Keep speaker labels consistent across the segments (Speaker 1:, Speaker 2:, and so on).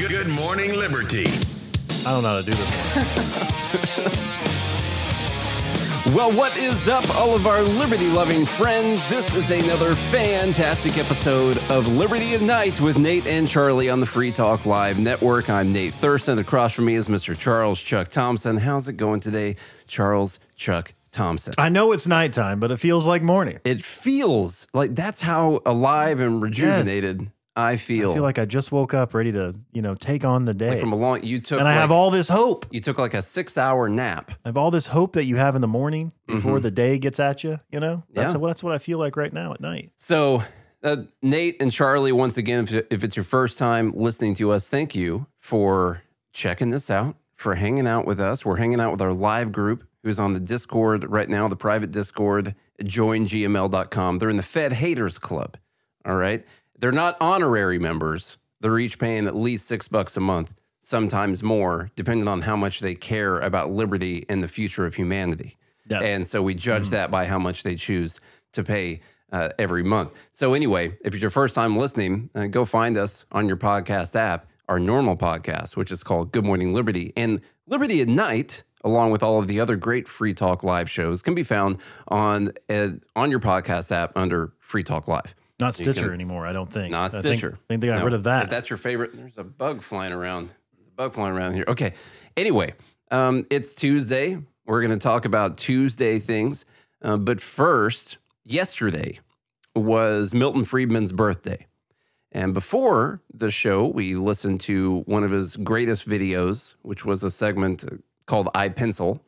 Speaker 1: Good, good morning, Liberty.
Speaker 2: I don't know how to do this one.
Speaker 3: Well, what is up, all of our liberty loving friends? This is another fantastic episode of Liberty at Night with Nate and Charlie on the Free Talk Live Network. I'm Nate Thurston. Across from me is Mr. Charles Chuck Thompson. How's it going today, Charles Chuck Thompson?
Speaker 2: I know it's nighttime, but it feels like morning.
Speaker 3: It feels like that's how alive and rejuvenated I feel.
Speaker 2: I feel like I just woke up ready to, you know, take on the day.
Speaker 3: Like from a long, you took,
Speaker 2: and I
Speaker 3: like-
Speaker 2: have all this hope.
Speaker 3: you took like a six hour nap.
Speaker 2: I have all this hope that you have in the morning before the day gets at you. You know, that's
Speaker 3: Mm-hmm.
Speaker 2: That's what I feel like right now at night.
Speaker 3: So, uh, Nate and Charlie, once again, if, if it's your first time listening to us, thank you for checking this out, for hanging out with us. We're hanging out with our live group who's on the Discord right now, the private Discord, joingml.com. They're in the Fed Haters Club. All right. They're not honorary members. They're each paying at least six bucks a month, sometimes more, depending on how much they care about liberty and the future of humanity.
Speaker 2: Yeah.
Speaker 3: And so we judge that by how much they choose to pay uh, every month. So, anyway, if it's your first time listening, uh, go find us on your podcast app, our normal podcast, which is called Good Morning Liberty. And Liberty at Night, along with all of the other great Free Talk Live shows, can be found on, uh, on your podcast app under Free Talk Live.
Speaker 2: Not
Speaker 3: You
Speaker 2: Stitcher
Speaker 3: can-
Speaker 2: anymore. I don't think.
Speaker 3: Not
Speaker 2: I think-
Speaker 3: Stitcher.
Speaker 2: I think they got
Speaker 3: No,
Speaker 2: rid of that.
Speaker 3: If that's your favorite, there's a bug flying around. There's a bug flying around here. Okay. Anyway, um, it's Tuesday. We're going to talk about Tuesday things. Uh, but first, yesterday was Milton Friedman's birthday. And before the show, we listened to one of his greatest videos, which was a segment uh, called I Pencil.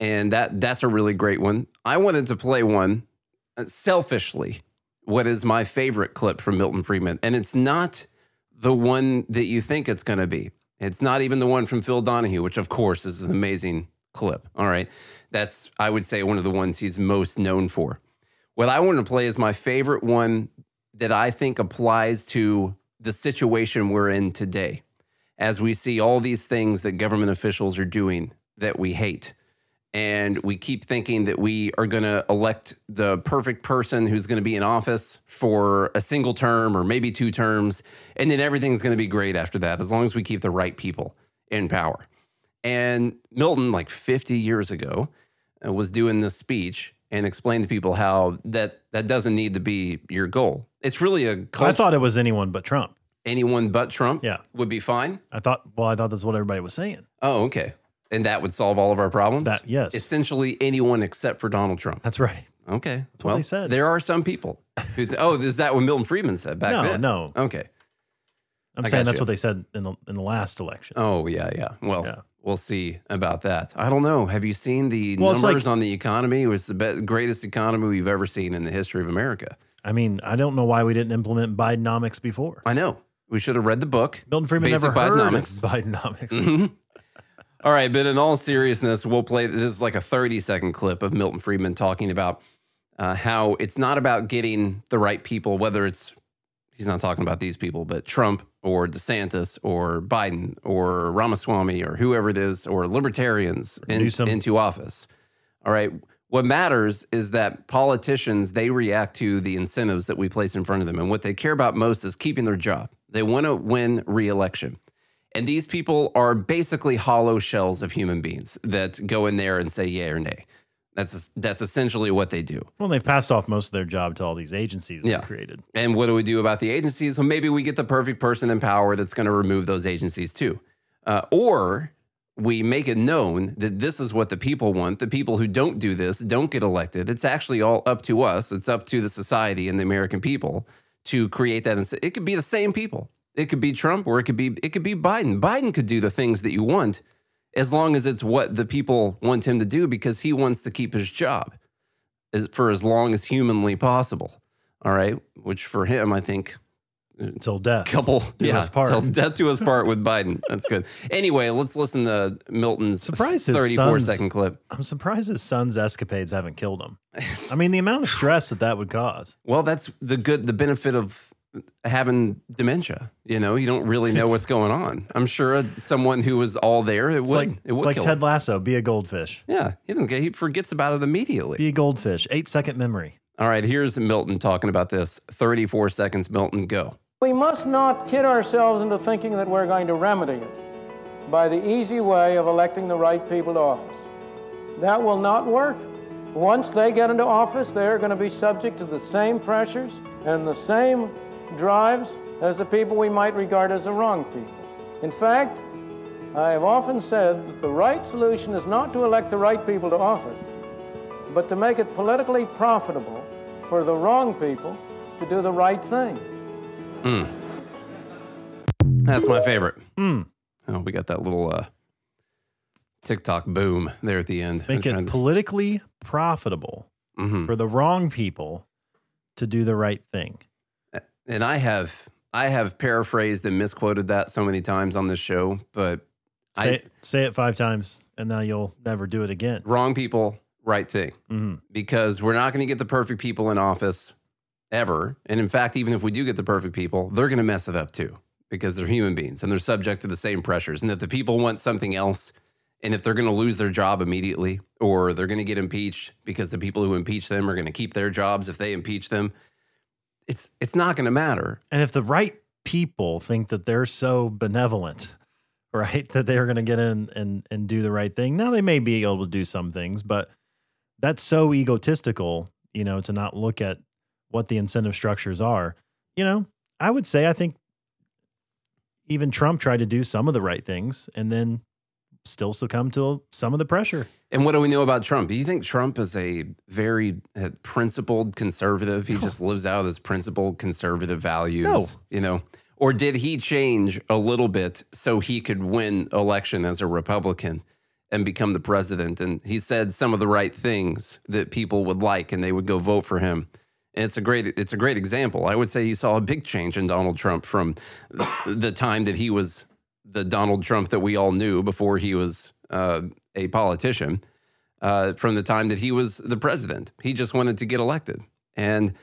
Speaker 3: And that that's a really great one. I wanted to play one uh, selfishly what is my favorite clip from Milton Friedman. And it's not the one that you think it's going to be. It's not even the one from Phil Donahue, which of course is an amazing clip. All right. That's, I would say, one of the ones he's most known for. What I want to play is my favorite one that I think applies to the situation we're in today as we see all these things that government officials are doing that we hate and we keep thinking that we are going to elect the perfect person who's going to be in office for a single term or maybe two terms and then everything's going to be great after that as long as we keep the right people in power and milton like 50 years ago uh, was doing this speech and explained to people how that that doesn't need to be your goal it's really a
Speaker 2: I
Speaker 3: cult-
Speaker 2: thought it was anyone but Trump.
Speaker 3: anyone but trump
Speaker 2: Yeah.
Speaker 3: would be fine
Speaker 2: I thought. Well, I thought that's what everybody was saying.
Speaker 3: oh okay and that would solve all of our problems
Speaker 2: That yes,
Speaker 3: essentially anyone except for donald trump
Speaker 2: that's right.
Speaker 3: Okay.
Speaker 2: That's what they said.
Speaker 3: There are some people who, oh, is that what Milton Friedman said back
Speaker 2: no,
Speaker 3: then?
Speaker 2: no. No.
Speaker 3: Okay.
Speaker 2: I'm
Speaker 3: I
Speaker 2: saying that's
Speaker 3: you.
Speaker 2: what they said in the in the last election.
Speaker 3: Oh, yeah, yeah. Well,
Speaker 2: Yeah.
Speaker 3: we'll see about that. I don't know. Have you seen the
Speaker 2: Well,
Speaker 3: numbers
Speaker 2: like-
Speaker 3: on the economy? It was the be- greatest economy we've ever seen in the history of America.
Speaker 2: I mean, I don't know why we didn't implement Bidenomics before.
Speaker 3: I know. We should have read the book.
Speaker 2: Milton Friedman
Speaker 3: Basic
Speaker 2: never heard
Speaker 3: Bidenomics.
Speaker 2: Bidenomics.
Speaker 3: Mhm. All right, but in all seriousness, we'll play. This is like a 30 second clip of Milton Friedman talking about uh, how it's not about getting the right people, whether it's, he's not talking about these people, but Trump or DeSantis or Biden or Ramaswamy or whoever it is, or libertarians in- into office. All right. What matters is that politicians, they react to the incentives that we place in front of them. And what they care about most is keeping their job. They want to win reelection. And these people are basically hollow shells of human beings that go in there and say yay or nay. That's that's essentially what they do.
Speaker 2: well, they've passed off most of their job to all these agencies
Speaker 3: Yeah.
Speaker 2: they created.
Speaker 3: And what do we do about the agencies? Well, maybe we get the perfect person in power that's going to remove those agencies too. Uh, or we make it known that this is what the people want. The people who don't do this don't get elected. It's actually all up to us. It's up to the society and the American people to create that. It could be the same people. It could be Trump or it could be it could be Biden. Biden could do the things that you want as long as it's what the people want him to do because he wants to keep his job as, for as long as humanly possible. All right, which for him, I think, uh,
Speaker 2: Until death.
Speaker 3: couple
Speaker 2: Do
Speaker 3: yeah,
Speaker 2: us part.
Speaker 3: till death to his part with Biden. That's good. Anyway, let's listen to Milton's
Speaker 2: Surprised his
Speaker 3: 34
Speaker 2: son's-
Speaker 3: second clip.
Speaker 2: I'm surprised his son's escapades haven't killed him. I mean, the amount of stress that that would cause.
Speaker 3: Well, that's the good, the benefit of having dementia. You know, you don't really know what's going on. I'm sure someone who was all there, it
Speaker 2: It's
Speaker 3: would,
Speaker 2: like,
Speaker 3: it
Speaker 2: it's
Speaker 3: would
Speaker 2: like
Speaker 3: kill
Speaker 2: Ted
Speaker 3: him.
Speaker 2: Lasso. Be a goldfish.
Speaker 3: Yeah, he doesn't get, he forgets about it immediately.
Speaker 2: Be a goldfish. Eight second memory.
Speaker 3: All right, here's Milton talking about this. 34 seconds, Milton, go.
Speaker 1: We must not kid ourselves into thinking that we're going to remedy it by the easy way of electing the right people to office. That will not work. Once they get into office, they're going to be subject to the same pressures and the same drives as the people we might regard as the wrong people. In fact, I have often said that the right solution is not to elect the right people to office, but to make it politically profitable for the wrong people to do the right thing.
Speaker 3: That's my favorite.
Speaker 2: Mm.
Speaker 3: Oh, we got that little uh, TikTok boom there at the end.
Speaker 2: Make it politically profitable
Speaker 3: hmm
Speaker 2: for the wrong people to do the right thing.
Speaker 3: And I have I have paraphrased and misquoted that so many times on this show, but
Speaker 2: Say,
Speaker 3: I
Speaker 2: it, say it five times, and now you'll never do it again.
Speaker 3: wrong people, right thing.
Speaker 2: hmm
Speaker 3: because we're not going to get the perfect people in office ever. And in fact, even if we do get the perfect people, they're going to mess it up too because they're human beings and they're subject to the same pressures. And if the people want something else, and if they're going to lose their job immediately or they're going to get impeached because the people who impeach them are going to keep their jobs if they impeach them, it's it's not going to matter.
Speaker 2: And if the right people think that they're so benevolent, right, that they're going to get in and and do the right thing, now they may be able to do some things, but that's so egotistical, you know, to not look at what the incentive structures are. You know, I would say I think even Trump tried to do some of the right things and then still succumb to some of the pressure.
Speaker 3: And what do we know about Trump? Do you think Trump is a very uh, principled conservative? He just lives out his principled conservative values,
Speaker 2: No.
Speaker 3: you know? Or did he change a little bit so he could win election as a Republican and become the president? And he said some of the right things that people would like and they would go vote for him. And it's a great it's a great example. I would say he saw a big change in Donald Trump from the time that he was the Donald Trump that we all knew before he was uh, a politician, uh, from the time that he was the president. He just wanted to get elected. And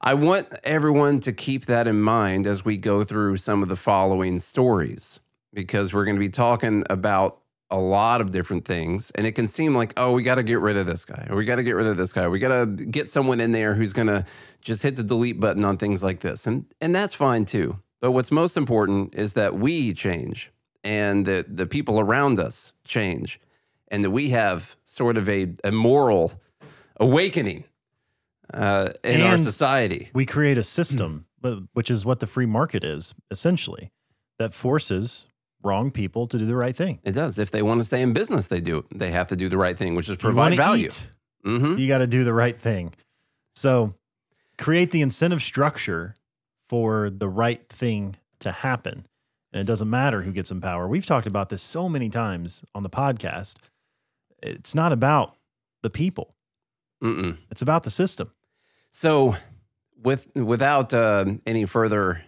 Speaker 3: I want everyone to keep that in mind as we go through some of the following stories, because we're going to be talking about a lot of different things. And it can seem like, oh, we got to get rid of this guy, we got to get rid of this guy. We got to get someone in there who's going to just hit the delete button on things like this. And, and that's fine too. But what's most important is that we change and that the people around us change and that we have sort of a, a moral awakening uh, in our society.
Speaker 2: We create a system, which is what the free market is essentially, that forces wrong people to do the right thing.
Speaker 3: It does. If they want to stay in business, they do. They have to do the right thing, which is
Speaker 2: If you
Speaker 3: provide value.
Speaker 2: eat,
Speaker 3: hmm
Speaker 2: you got to do the right thing. So create the incentive structure for the right thing to happen. And it doesn't matter who gets in power. We've talked about this so many times on the podcast. It's not about the people,
Speaker 3: Mm-mm.
Speaker 2: it's about the system.
Speaker 3: So, with without uh, any further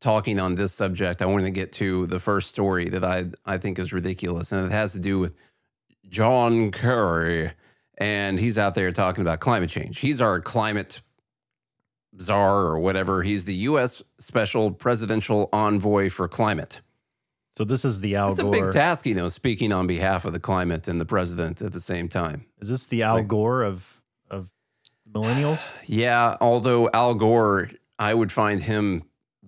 Speaker 3: talking on this subject, I want to get to the first story that I I think is ridiculous, and it has to do with John Kerry, and he's out there talking about climate change. He's our climate czar or whatever. He's the U.S. Special Presidential Envoy for Climate.
Speaker 2: So this is the Al
Speaker 3: It's a
Speaker 2: Gore.
Speaker 3: big task, you know, speaking on behalf of the climate and the president at the same time.
Speaker 2: Is this the Al
Speaker 3: Like-
Speaker 2: Gore of of millennials?
Speaker 3: Yeah, although Al Gore, I would find him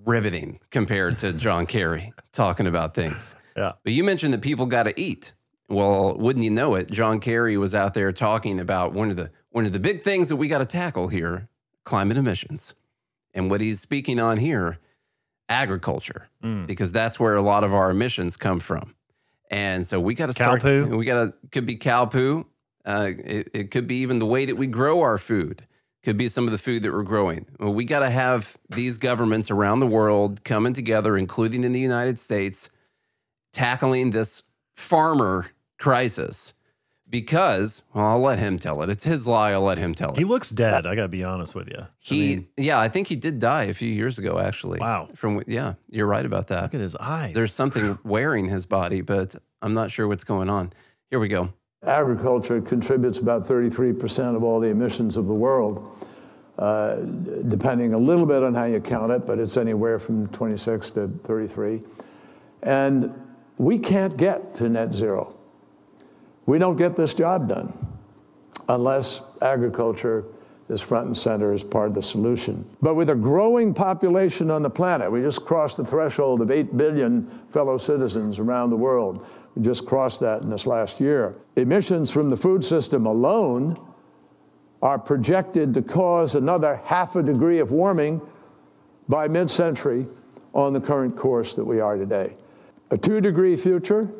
Speaker 3: riveting compared to John Kerry talking about things.
Speaker 2: Yeah.
Speaker 3: But you mentioned that people got to eat. Well, wouldn't you know it? John Kerry was out there talking about one of the one of the big things that we got to tackle here, climate emissions. And what he's speaking on here, agriculture,
Speaker 2: Mm.
Speaker 3: because that's where a lot of our emissions come from. And so we got to start.
Speaker 2: poo?
Speaker 3: We got to could be cow poo. Uh, it, it could be even the way that we grow our food. Could be some of the food that we're growing. Well, we got to have these governments around the world coming together, including in the United States, tackling this farmer crisis. Because, well, I'll let him tell it. It's his lie. I'll let him tell it.
Speaker 2: He looks dead. I got to be honest with you. I
Speaker 3: He,
Speaker 2: mean,
Speaker 3: yeah, I think he did die a few years ago, actually.
Speaker 2: Wow.
Speaker 3: From yeah, you're right about that.
Speaker 2: look at his eyes.
Speaker 3: There's something wearing his body, but I'm not sure what's going on. Here we go.
Speaker 4: Agriculture contributes about 33% of all the emissions of the world, uh, depending a little bit on how you count it, but it's anywhere from 26 to 33. And we can't get to net zero. We don't get this job done unless agriculture is front and center as part of the solution. But with a growing population on the planet, we just crossed the threshold of 8 billion fellow citizens around the world. We just crossed that in this last year. Emissions from the food system alone are projected to cause another half a degree of warming by mid century on the current course that we are today. A two degree future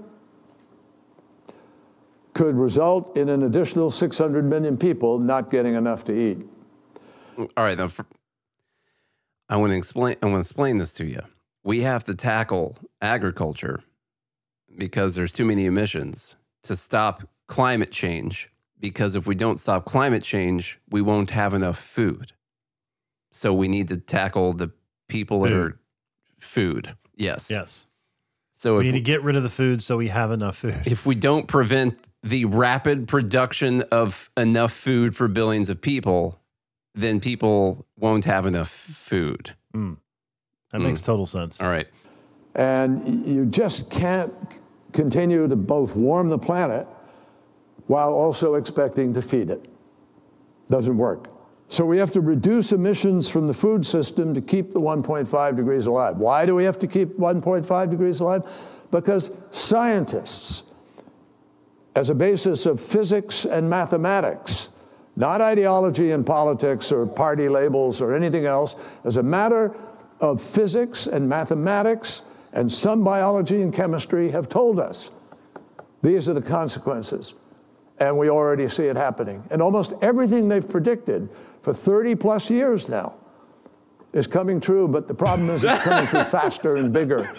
Speaker 4: could result in an additional 600 million people not getting enough to eat.
Speaker 3: All right, now for, I want to explain. I want to explain this to you. We have to tackle agriculture because there's too many emissions to stop climate change. Because if we don't stop climate change, we won't have enough food. So we need to tackle the people that are food. Yes.
Speaker 2: Yes.
Speaker 3: So
Speaker 2: We
Speaker 3: if
Speaker 2: need to get rid of the food so we have enough food.
Speaker 3: if we don't prevent the rapid production of enough food for billions of people, then people won't have enough food. Hmm.
Speaker 2: That hmm. makes total sense.
Speaker 3: All right.
Speaker 4: And you just can't continue to both warm the planet while also expecting to feed it. Doesn't work. So we have to reduce emissions from the food system to keep the 1.5 degrees alive. Why do we have to keep 1.5 degrees alive? Because scientists, as a basis of physics and mathematics, not ideology and politics or party labels or anything else, as a matter of physics and mathematics and some biology and chemistry have told us these are the consequences. And we already see it happening. And almost everything they've predicted for 30 plus years now is coming true, but the problem is it's coming true faster and bigger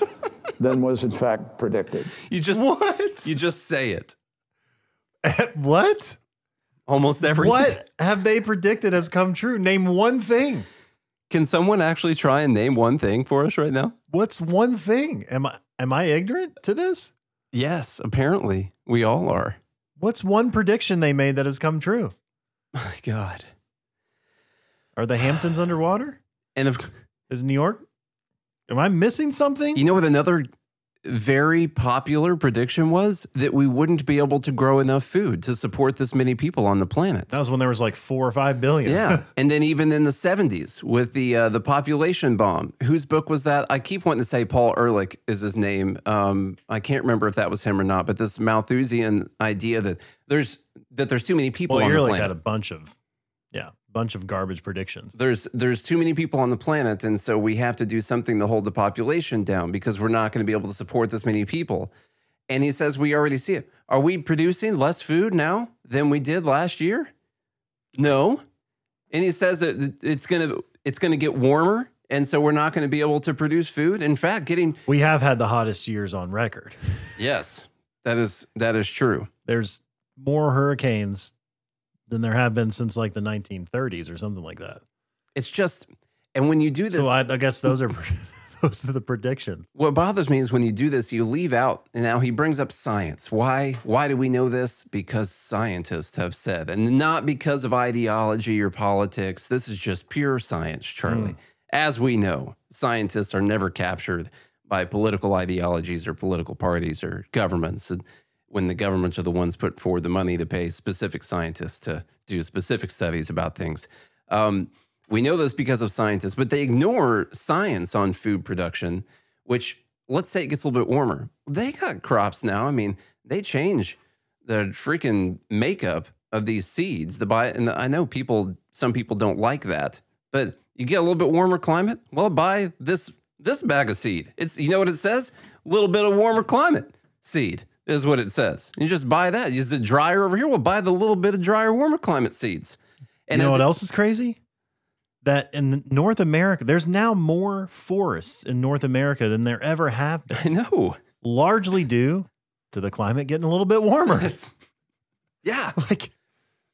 Speaker 4: than was in fact predicted.
Speaker 3: You just
Speaker 2: What?
Speaker 3: You just say it.
Speaker 2: what?
Speaker 3: Almost every
Speaker 2: What have they predicted has come true? Name one thing.
Speaker 3: Can someone actually try and name one thing for us right now?
Speaker 2: What's one thing? Am I am I ignorant to this?
Speaker 3: Yes, apparently we all are.
Speaker 2: What's one prediction they made that has come true?
Speaker 3: My God.
Speaker 2: Are the Hamptons underwater?
Speaker 3: And if
Speaker 2: Is New York? Am I missing something?
Speaker 3: you know what another very popular prediction was that we wouldn't be able to grow enough food to support this many people on the planet.
Speaker 2: that was when there was like four or five billion.
Speaker 3: Yeah, and then even in the '70s with the uh, the population bomb, whose book was that? I keep wanting to say Paul Ehrlich is his name. Um, I can't remember if that was him or not. But this Malthusian idea that there's that there's too many people
Speaker 2: well,
Speaker 3: on the
Speaker 2: Ehrlich
Speaker 3: planet.
Speaker 2: had a bunch of, yeah, bunch of garbage predictions.
Speaker 3: there's there's too many people on the planet, and so we have to do something to hold the population down because we're not going to be able to support this many people. And he says we already see it. Are we producing less food now than we did last year? No. And he says that it's gonna it's gonna get warmer, and so we're not going to be able to produce food. In fact, getting
Speaker 2: We have had the hottest years on record.
Speaker 3: yes, that is that is true.
Speaker 2: There's more hurricanes than there have been since like the 1930s or something like that.
Speaker 3: It's just, and when you do this,
Speaker 2: So I, I guess those are those are the predictions.
Speaker 3: What bothers me is when you do this, you leave out. And now he brings up science. Why? Why do we know this? Because scientists have said, and not because of ideology or politics. This is just pure science, Charlie. Hmm. As we know, scientists are never captured by political ideologies or political parties or governments. And when the governments are the ones put forward the money to pay specific scientists to do specific studies about things. Um, we know this because of scientists, but they ignore science on food production, which let's say it gets a little bit warmer. They got crops now. I mean, they change the freaking makeup of these seeds. The buy, and I know people, some people don't like that, but you get a little bit warmer climate. Well, buy this this bag of seed. It's you know what it says? A little bit of warmer climate seed is what it says. You just buy that. Is it drier over here? Well, buy the little bit of drier, warmer climate seeds.
Speaker 2: And you know what
Speaker 3: it-
Speaker 2: else is crazy? That in North America, there's now more forests in North America than there ever have been,
Speaker 3: I know.
Speaker 2: largely due to the climate getting a little bit warmer.
Speaker 3: It's, yeah.
Speaker 2: like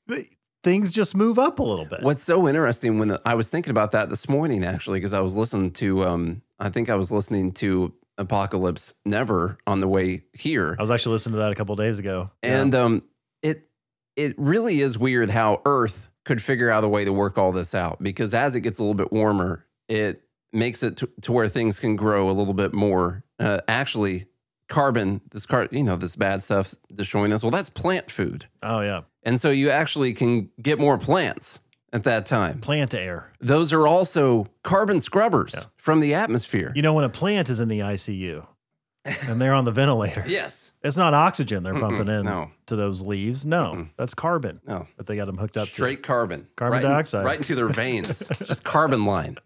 Speaker 2: th- things just move up a little bit.
Speaker 3: What's so interesting when I was thinking about that this morning, actually, because I was listening to, um, I think I was listening to Apocalypse Never on the way here,
Speaker 2: I was actually listening to that a couple days ago. Yeah.
Speaker 3: and um, it it really is weird how Earth could figure out a way to work all this out. Because as it gets a little bit warmer, it makes it to, to where things can grow a little bit more. Uh, actually, carbon, this car, you know, this bad stuff destroying us. Well, that's plant food.
Speaker 2: oh yeah,
Speaker 3: And so you actually can get more plants at that time.
Speaker 2: Plant air.
Speaker 3: Those are also carbon scrubbers
Speaker 2: Yeah.
Speaker 3: from the atmosphere.
Speaker 2: You know, when a plant is in the ICU and they're on the ventilator,
Speaker 3: yes.
Speaker 2: it's not oxygen they're pumping in
Speaker 3: no.
Speaker 2: to those leaves. No, mm. that's carbon
Speaker 3: No.
Speaker 2: but they got them hooked up
Speaker 3: Straight carbon.
Speaker 2: Carbon
Speaker 3: right in-
Speaker 2: dioxide.
Speaker 3: right into their veins. Just carbon line.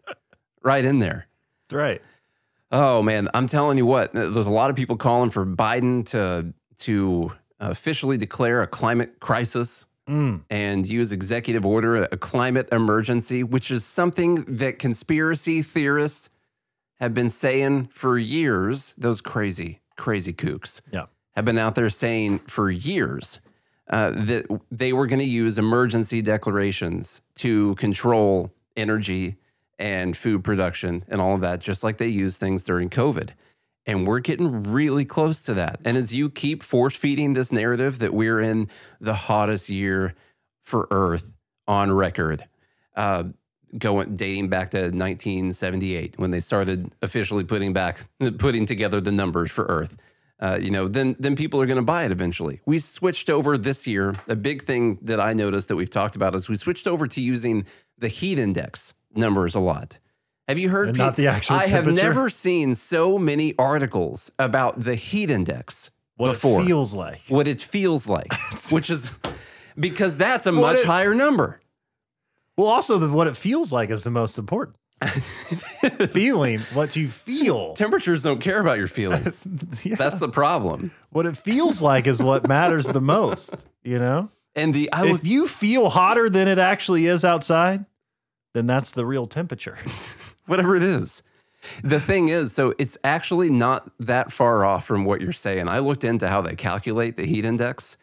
Speaker 3: Right in there.
Speaker 2: to. That's right.
Speaker 3: Oh man, I'm telling you what. There's a lot of people calling for Biden to to officially declare a climate crisis
Speaker 2: Mm.
Speaker 3: and use executive order a climate emergency, which is something that conspiracy theorists have been saying for years. Those crazy, crazy kooks
Speaker 2: Yeah.
Speaker 3: have been out there saying for years uh, that they were going to use emergency declarations to control energy and food production and all of that, just like they used things during COVID. And we're getting really close to that. And as you keep force feeding this narrative that we're in the hottest year for Earth on record, uh, going dating back to 1978 when they started officially putting back putting together the numbers for Earth. Uh, you know, then then people are going to buy it eventually. We switched over this year. A big thing that I noticed that we've talked about is we switched over to using the heat index numbers a lot. Have you heard?
Speaker 2: And not the actual
Speaker 3: I have never seen so many articles about the heat index
Speaker 2: What
Speaker 3: before.
Speaker 2: it feels like.
Speaker 3: what it feels like, which is because that's a much
Speaker 2: it-
Speaker 3: higher number.
Speaker 2: Well, also, the, what it feels like is the most important. Feeling what you feel.
Speaker 3: Temperatures don't care about your feelings.
Speaker 2: Yeah.
Speaker 3: That's the problem.
Speaker 2: what it feels like is what matters the most. You know,
Speaker 3: And the I
Speaker 2: if you feel hotter than it actually is outside, then that's the real temperature.
Speaker 3: whatever it is. The thing is, so it's actually not that far off from what you're saying. I looked into how they calculate the heat index.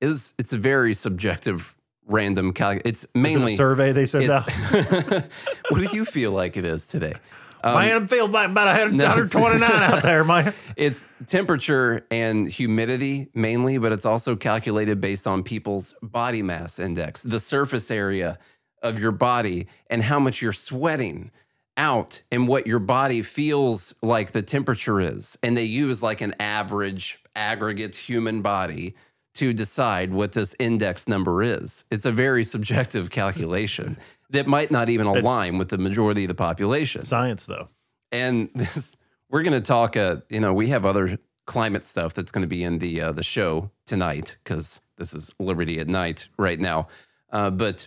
Speaker 3: Is it's a very subjective, random calc. It's
Speaker 2: it
Speaker 3: mainly
Speaker 2: a survey they said out?
Speaker 3: it's- what do you feel like it is today? Um,
Speaker 2: Man, it feels like about 100,
Speaker 3: no,
Speaker 2: 129 out there, man.
Speaker 3: It's temperature and humidity mainly, but it's also calculated based on people's body mass index, the surface area of your body, and how much you're sweating out and what your body feels like the temperature is. And they use like an average aggregate human body to decide what this index number is. It's a very subjective calculation that might not even
Speaker 2: It's-
Speaker 3: align with the majority of the population
Speaker 2: Science, though.
Speaker 3: and this we're going to talk uh you know we have other climate stuff that's going to be in the uh, the show tonight because this is liberty at night right now uh, but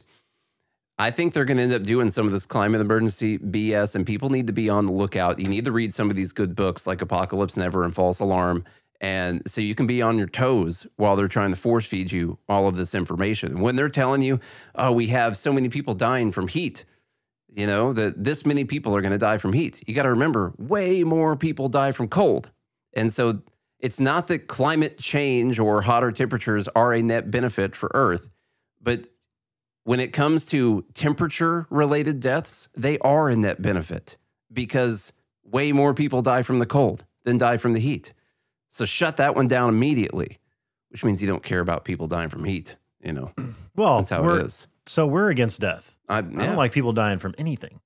Speaker 3: i think they're going to end up doing some of this climate emergency bs and people need to be on the lookout. You need to read some of these good books like apocalypse never and false alarm and so you can be on your toes while they're trying to force feed you all of this information. When they're telling you oh we have so many people dying from heat you know that this many people are going to die from heat you got to remember way more people die from cold. And so it's not that climate change or hotter temperatures are a net benefit for earth but when it comes to temperature related deaths they are a net benefit because way more people die from the cold than die from the heat so shut that one down immediately which means you don't care about people dying from heat you know
Speaker 2: Well,
Speaker 3: that's how it is
Speaker 2: So we're against death.
Speaker 3: I,
Speaker 2: I don't like people dying from anything.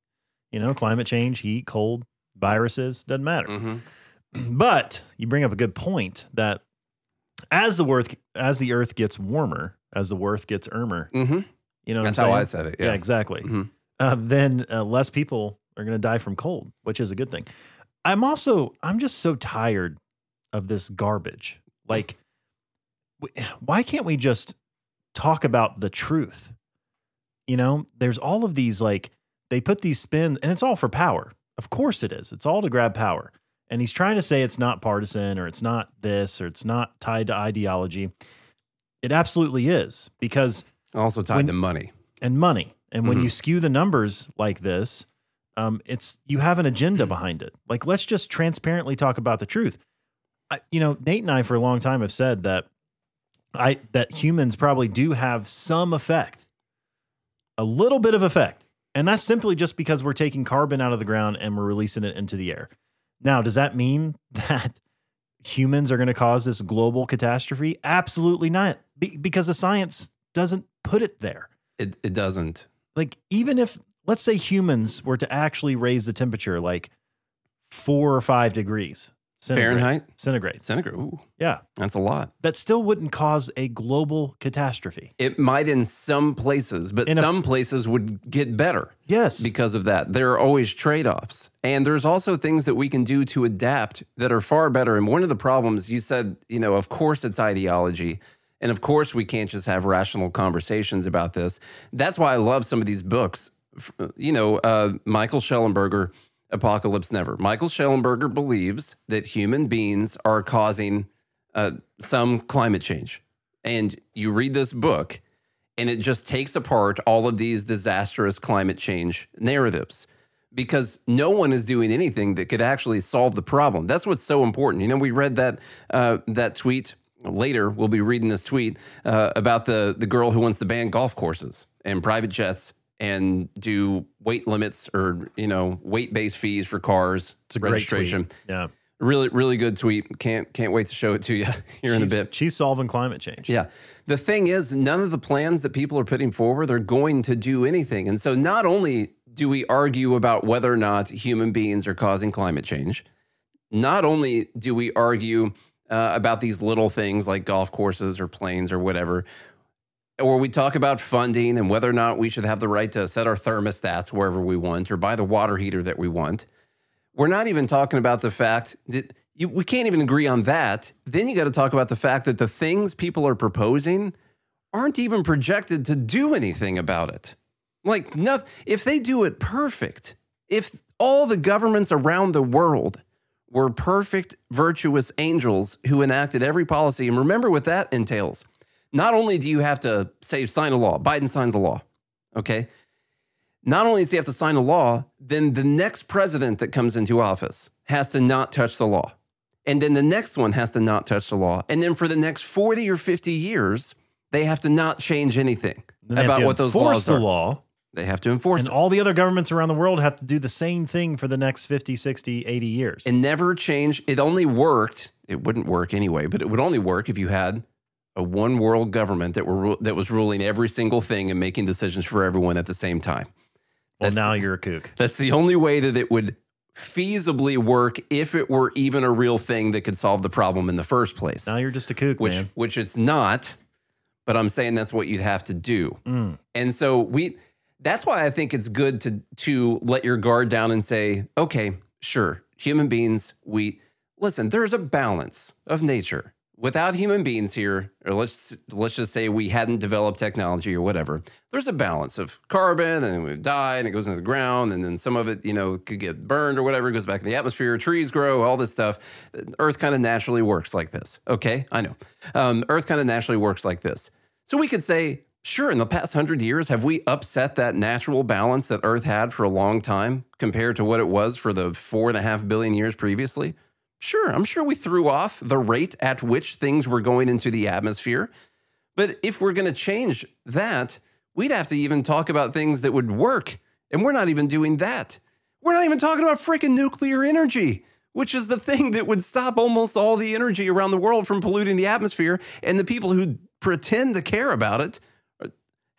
Speaker 2: You know, climate change, heat, cold, viruses, doesn't matter.
Speaker 3: Mhm.
Speaker 2: But you bring up a good point that as the earth as the earth gets warmer, as the earth gets ermer,
Speaker 3: Mhm.
Speaker 2: You know,
Speaker 3: that's how i said it
Speaker 2: Yeah,
Speaker 3: yeah,
Speaker 2: exactly.
Speaker 3: Mhm.
Speaker 2: Uh, then uh, less people are going to die from cold, which is a good thing. I'm also I'm just so tired of this garbage. Like, why can't we just talk about the truth? You know, there's all of these like they put these spins, and it's all for power. Of course it is. It's all to grab power. And he's trying to say it's not partisan or it's not this or it's not tied to ideology. It absolutely is because
Speaker 3: Also tied
Speaker 2: When-
Speaker 3: to money.
Speaker 2: and money. And when
Speaker 3: Mhm.
Speaker 2: you skew the numbers like this, um, it's you have an agenda behind it. Like let's just transparently talk about the truth. I, you know, Nate and I for a long time have said that I that humans probably do have some effect, a little bit of effect, and that's simply just because we're taking carbon out of the ground and we're releasing it into the air. Now, does that mean that humans are going to cause this global catastrophe? Absolutely not, Be- because the science doesn't put it there
Speaker 3: It, it doesn't.
Speaker 2: like even if let's say humans were to actually raise the temperature like four or five degrees centigrade.
Speaker 3: Fahrenheit?
Speaker 2: Centigrade.
Speaker 3: Centigrade. Ooh,
Speaker 2: Yeah.
Speaker 3: that's a lot.
Speaker 2: That still wouldn't cause a global catastrophe.
Speaker 3: It might in some places, but
Speaker 2: In a-
Speaker 3: some places would get better.
Speaker 2: Yes.
Speaker 3: because of that. There are always trade offs. And there's also things that we can do to adapt that are far better. And one of the problems you said, you know, of course it's ideology. And of course we can't just have rational conversations about this. That's why I love some of these books. You know, uh, Michael Shellenberger, Apocalypse Never. Michael Shellenberger believes that human beings are causing uh, some climate change. And you read this book, and it just takes apart all of these disastrous climate change narratives because no one is doing anything that could actually solve the problem. That's what's so important. You know, we read that uh, that tweet later. We'll be reading this tweet uh, about the the girl who wants to ban golf courses and private jets and do weight limits or you know weight based fees for cars.
Speaker 2: it's a great
Speaker 3: registration.
Speaker 2: tweet. Yeah.
Speaker 3: Really, really good tweet. Can't can't wait to show it to you here in a bit.
Speaker 2: She's solving climate change.
Speaker 3: Yeah. The thing is, none of the plans that people are putting forward are going to do anything. And so, not only do we argue about whether or not human beings are causing climate change, not only do we argue uh, about these little things like golf courses or planes or whatever, or we talk about funding and whether or not we should have the right to set our thermostats wherever we want or buy the water heater that we want. We're not even talking about the fact that you, we can't even agree on that. Then you got to talk about the fact that the things people are proposing aren't even projected to do anything about it. Like, no, if they do it perfect, if all the governments around the world were perfect, virtuous angels who enacted every policy, and remember what that entails. Not only do you have to say, sign a law, Biden signs a law, okay? Not only does he have to sign a law, then the next president that comes into office has to not touch the law. And then the next one has to not touch the law. And then for the next 40 or 50 years, they have to not change anything
Speaker 2: Then they have
Speaker 3: about what those laws
Speaker 2: the
Speaker 3: are.
Speaker 2: law.
Speaker 3: They have to enforce
Speaker 2: And
Speaker 3: it.
Speaker 2: all the other governments around the world have to do the same thing for the next 50, 60, 80 years.
Speaker 3: and never change. It only worked. It wouldn't work anyway, but it would only work if you had a one world government that were that was ruling every single thing and making decisions for everyone at the same time.
Speaker 2: well,
Speaker 3: that's-
Speaker 2: now you're a kook.
Speaker 3: That's the only way that it would feasibly work if it were even a real thing that could solve the problem in the first place.
Speaker 2: Now you're just a kook,
Speaker 3: which
Speaker 2: man.
Speaker 3: which it's not, but I'm saying that's what you'd have to do.
Speaker 2: Mm.
Speaker 3: And so we that's why I think it's good to to let your guard down and say, okay, sure, human beings, we listen, there's a balance of nature. Without human beings here, or let's let's just say we hadn't developed technology or whatever, there's a balance of carbon and we die and it goes into the ground and then some of it, you know, could get burned or whatever, goes back in the atmosphere, trees grow, all this stuff. Earth kind of naturally works like this. Okay, I know. Um, Earth kind of naturally works like this. So we could say, sure, in the past hundred years, have we upset that natural balance that Earth had for a long time compared to what it was for the four and a half billion years previously? Sure, I'm sure we threw off the rate at which things were going into the atmosphere. But if we're going to change that, we'd have to even talk about things that would work. And we're not even doing that. We're not even talking about freaking nuclear energy, which is the thing that would stop almost all the energy around the world from polluting the atmosphere. And the people who pretend to care about it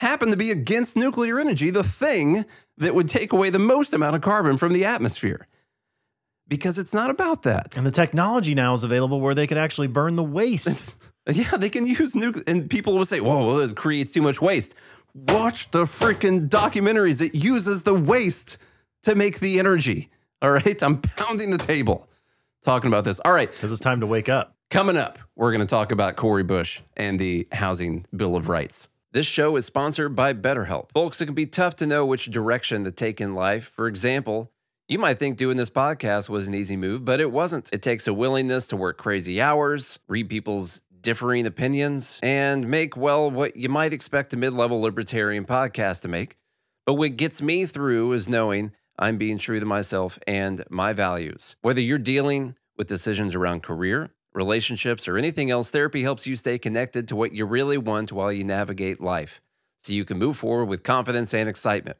Speaker 3: happen to be against nuclear energy, the thing that would take away the most amount of carbon from the atmosphere. Because it's not about that.
Speaker 2: And the technology now is available where they could actually burn the waste.
Speaker 3: Yeah, they can use nuclear, and people will say, "Whoa, well, this creates too much waste." Watch the freaking documentaries. It uses the waste to make the energy. All right, I'm pounding the table talking about this. All right,
Speaker 2: Because it's time to wake up.
Speaker 3: Coming up, we're going to talk about Cori Bush and the Housing Bill of Rights. This show is sponsored by BetterHelp. Folks, it can be tough to know which direction to take in life. For example, you might think doing this podcast was an easy move, but it wasn't. It takes a willingness to work crazy hours, read people's differing opinions, and make, well, what you might expect a mid level libertarian podcast to make. But what gets me through is knowing I'm being true to myself and my values. Whether you're dealing with decisions around career, relationships, or anything else, therapy helps you stay connected to what you really want while you navigate life so you can move forward with confidence and excitement.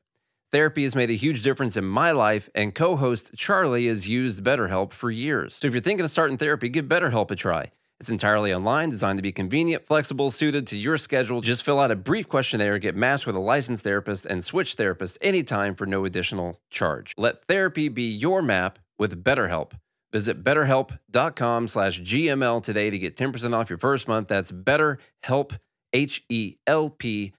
Speaker 3: Therapy has made a huge difference in my life, and co host Charlie has used BetterHelp for years. So if you're thinking of starting therapy, give BetterHelp a try. It's entirely online, designed to be convenient, flexible, suited to your schedule. Just fill out a brief questionnaire, get matched with a licensed therapist, and switch therapists anytime for no additional charge. Let therapy be your map with BetterHelp. Visit betterhelp.com slash GML today to get 10% off your first month. That's betterhelp, H-E-L-P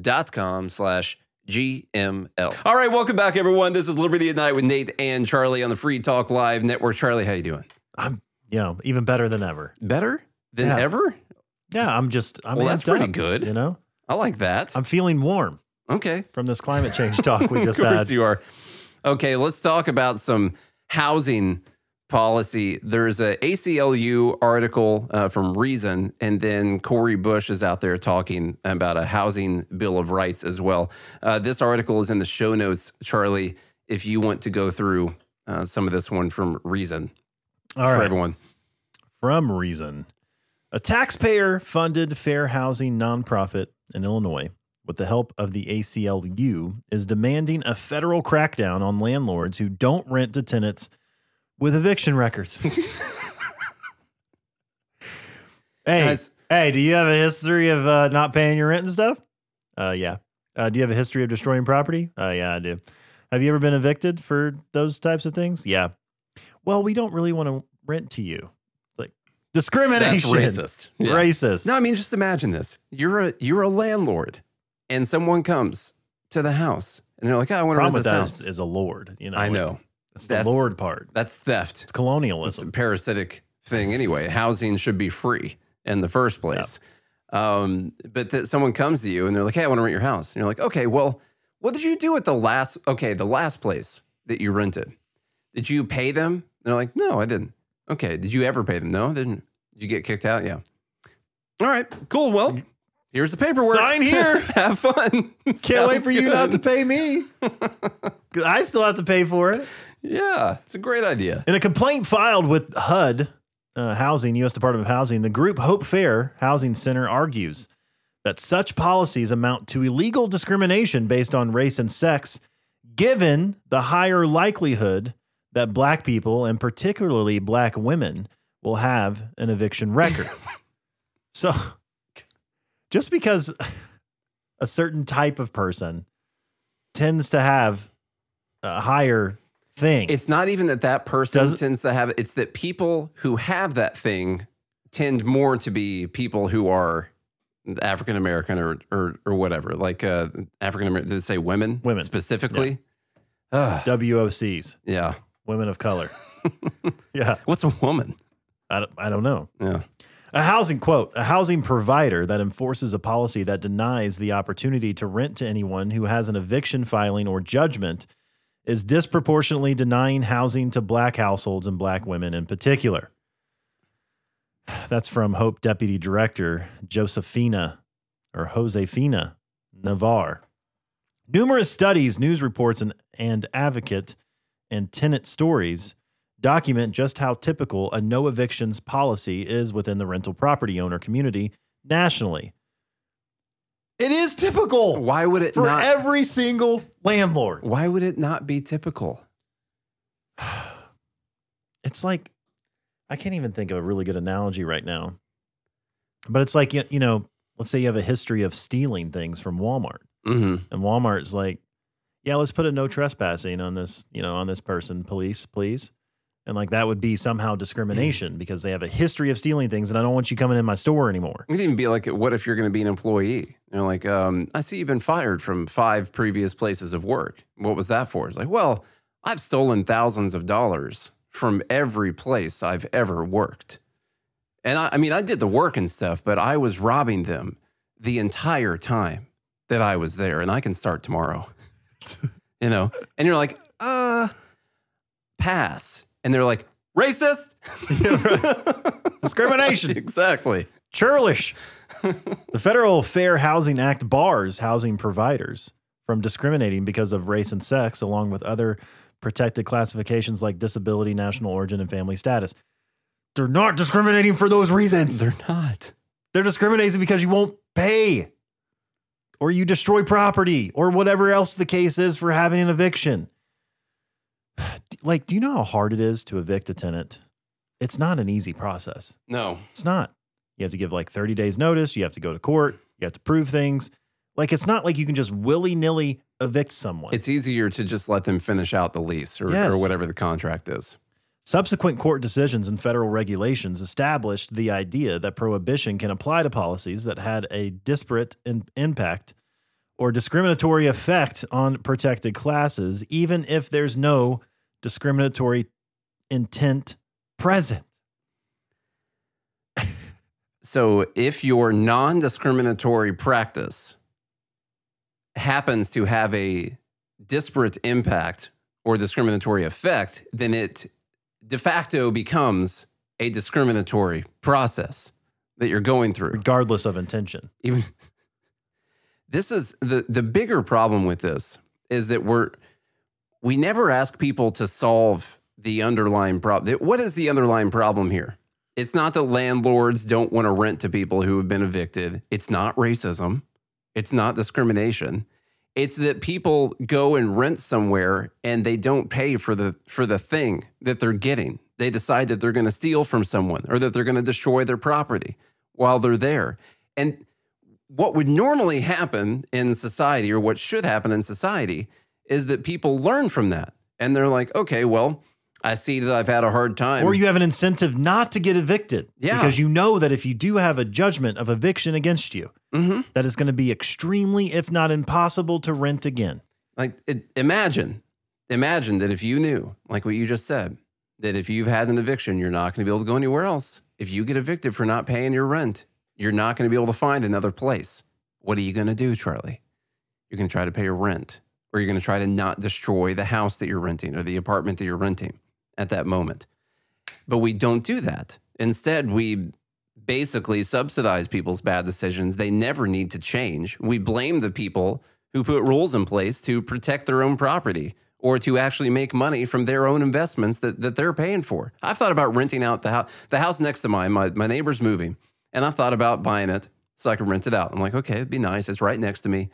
Speaker 3: dot com slash GML. All right, welcome back, everyone. This is Liberty at Night with Nate and Charlie on the Free Talk Live Network. Charlie, how you doing?
Speaker 2: I'm, you know, even better than ever.
Speaker 3: Better than
Speaker 2: Yeah.
Speaker 3: ever?
Speaker 2: Yeah, I'm just, I'm
Speaker 3: Well, that's pretty
Speaker 2: up,
Speaker 3: good.
Speaker 2: You know,
Speaker 3: I like that.
Speaker 2: I'm feeling warm
Speaker 3: okay.
Speaker 2: from this climate change talk we just
Speaker 3: of course
Speaker 2: had.
Speaker 3: you are. Okay, let's talk about some housing policy. There's a ACLU article uh, from Reason, and then Cori Bush is out there talking about a housing bill of rights as well. Uh, this article is in the show notes, Charlie. If you want to go through uh, some of this one from Reason
Speaker 2: All
Speaker 3: for
Speaker 2: right.
Speaker 3: everyone.
Speaker 2: From Reason, a taxpayer funded fair housing nonprofit in Illinois, with the help of the ACLU, is demanding a federal crackdown on landlords who don't rent to tenants with eviction records. hey,
Speaker 3: Guys.
Speaker 2: hey, do you have a history of uh, not paying your rent and stuff? Uh, yeah. Uh, do you have a history of destroying property? Uh, yeah, I do. Have you ever been evicted for those types of things? Yeah. Well, we don't really want to rent to you. Like
Speaker 3: That's
Speaker 2: discrimination.
Speaker 3: racist. Yeah.
Speaker 2: Racist.
Speaker 3: No, I mean just imagine this. You're a you're a landlord, and someone comes to the house, and they're like, oh, "I want to rent this house."
Speaker 2: is, is a lord. You know,
Speaker 3: I
Speaker 2: like,
Speaker 3: know
Speaker 2: it's the
Speaker 3: That's-
Speaker 2: lord part.
Speaker 3: that's theft.
Speaker 2: It's colonialism.
Speaker 3: It's
Speaker 2: colonialism.
Speaker 3: a parasitic thing anyway. Housing should be free in the first place. Um, but that someone comes to you and they're like, "Hey, I want to rent your house," and you're like, "Okay, well, what did you do at the last? Okay, the last place that you rented, did you pay them?" And they're like, "No, I didn't." Okay, did you ever pay them? No, I didn't. Did you get kicked out? Yeah. All right, cool. Well, here's the paperwork.
Speaker 2: Sign here.
Speaker 3: Have fun.
Speaker 2: Can't wait for you not to pay me. 'Cause I still have to pay for it.
Speaker 3: Yeah, it's a great idea.
Speaker 2: In a complaint filed with HUD, uh, Housing, U.S. Department of Housing, the group Hope Fair Housing Center argues that such policies amount to illegal discrimination based on race and sex, given the higher likelihood that black people, and particularly black women, will have an eviction record. so, just because a certain type of person tends to have a higher thing,
Speaker 3: It's not even that that person
Speaker 2: Does
Speaker 3: tends to have it. It's that people who have that thing tend more to be people who are African American or, or or whatever, like uh, African American. Did say women?
Speaker 2: Women.
Speaker 3: specifically. Ugh,
Speaker 2: WOCs,
Speaker 3: yeah.
Speaker 2: women of color. yeah,
Speaker 3: What's a woman?
Speaker 2: I don't, I don't know.
Speaker 3: Yeah.
Speaker 2: A housing quote, a housing provider that enforces a policy that denies the opportunity to rent to anyone who has an eviction filing or judgment is disproportionately denying housing to black households and black women in particular. That's from Hope Deputy Director Josephina or Josefina Navarre. Numerous studies, news reports, and, and advocate and tenant stories document just how typical a no evictions policy is within the rental property owner community nationally. It is typical
Speaker 3: Why would it
Speaker 2: for
Speaker 3: not?
Speaker 2: every single landlord.
Speaker 3: why would it not be typical?
Speaker 2: It's like I can't even think of a really good analogy right now. But it's like you you know, let's say you have a history of stealing things from Walmart.
Speaker 3: hmm
Speaker 2: And Walmart's like, yeah, let's put a no trespassing on this, you know, on this person, police, please. And like that would be somehow discrimination because they have a history of stealing things and I don't want you coming in my store anymore.
Speaker 3: It could even be like, what if you're going to be an employee? You're like, um, I see you've been fired from five previous places of work. What was that for? It's like, well, I've stolen thousands of dollars from every place I've ever worked. And I, I mean, I did the work and stuff, but I was robbing them the entire time that I was there. And I can start tomorrow, you know? And you're like, uh, pass. And they're like, racist.
Speaker 2: Discrimination.
Speaker 3: exactly.
Speaker 2: Churlish. the Federal Fair Housing Act bars housing providers from discriminating because of race and sex, along with other protected classifications like disability, national origin, and family status. They're not discriminating for those reasons.
Speaker 3: They're not.
Speaker 2: They're discriminating because you won't pay or you destroy property or whatever else the case is for having an eviction. Like, do you know how hard it is to evict a tenant? It's not an easy process.
Speaker 3: No.
Speaker 2: It's not. You have to give like 30 days notice. You have to go to court. You have to prove things. Like, it's not like you can just willy nilly evict someone.
Speaker 3: It's easier to just let them finish out the lease or,
Speaker 2: Yes.
Speaker 3: or whatever the contract is.
Speaker 2: Subsequent court decisions and federal regulations established the idea that prohibition can apply to policies that had a disparate in- impact or discriminatory effect on protected classes, even if there's no discriminatory intent present.
Speaker 3: So if your non discriminatory practice happens to have a disparate impact or discriminatory effect, then it de facto becomes a discriminatory process that you're going through.
Speaker 2: regardless of intention.
Speaker 3: Even this is the the bigger problem with this is that we're we never ask people to solve the underlying problem. What is the underlying problem here? It's not that landlords don't want to rent to people who have been evicted. It's not racism. It's not discrimination. It's that people go and rent somewhere and they don't pay for the for the thing that they're getting. They decide that they're going to steal from someone or that they're going to destroy their property while they're there. And what would normally happen in society or what should happen in society is that people learn from that. And they're like, "Okay, well, I see that I've had a hard time."
Speaker 2: Or you have an incentive not to get evicted.
Speaker 3: Yeah.
Speaker 2: Because you know that if you do have a judgment of eviction against you,
Speaker 3: Mhm.
Speaker 2: that it's going to be extremely, if not impossible, to rent again.
Speaker 3: Like it, imagine, imagine that if you knew, like what you just said, that if you've had an eviction, you're not going to be able to go anywhere else. If you get evicted for not paying your rent, you're not going to be able to find another place. What are you going to do, Charlie? You're going to try to pay your rent, or you're going to try to not destroy the house that you're renting or the apartment that you're renting at that moment. But we don't do that. Instead, we basically subsidize people's bad decisions. They never need to change. We blame the people who put rules in place to protect their own property or to actually make money from their own investments that, that they're paying for. I've thought about renting out the house. The house next to mine, my, my neighbor's moving, and I've thought about buying it so I can rent it out. I'm like, okay, it'd be nice. It's right next to me.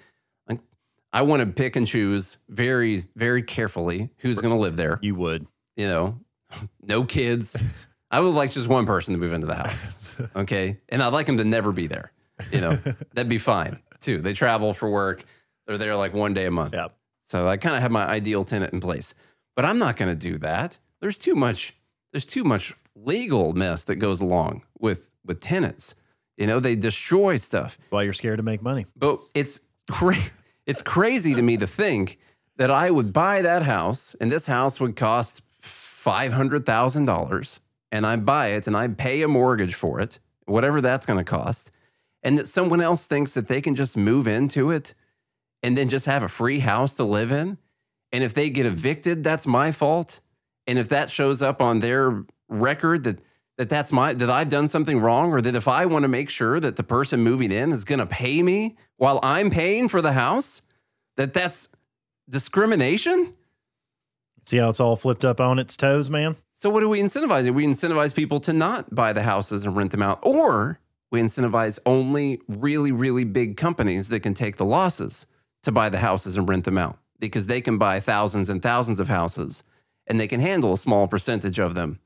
Speaker 3: I want to pick and choose very, very carefully who's going to live there.
Speaker 2: You would.
Speaker 3: You know, no kids. I would like just one person to move into the house. Okay. And I'd like them to never be there. You know, that'd be fine too. They travel for work. They're there like one day a month.
Speaker 2: Yeah.
Speaker 3: So I kind of have my ideal tenant in place. But I'm not going to do that. There's too much there's too much legal mess that goes along with with tenants. You know, they destroy stuff.
Speaker 2: That's why you're scared to make money.
Speaker 3: But it's cra- it's crazy to me to think that I would buy that house and this house would cost $500,000 and I buy it and I pay a mortgage for it, whatever that's going to cost, and that someone else thinks that they can just move into it and then just have a free house to live in. And if they get evicted, that's my fault. And if that shows up on their record that that that's my that I've done something wrong or that if I want to make sure that the person moving in is going to pay me while I'm paying for the house, that that's discrimination?
Speaker 2: See how it's all flipped up on its toes, man?
Speaker 3: So what do we incentivize? We incentivize people to not buy the houses and rent them out, or we incentivize only really, really big companies that can take the losses to buy the houses and rent them out because they can buy thousands and thousands of houses and they can handle a small percentage of them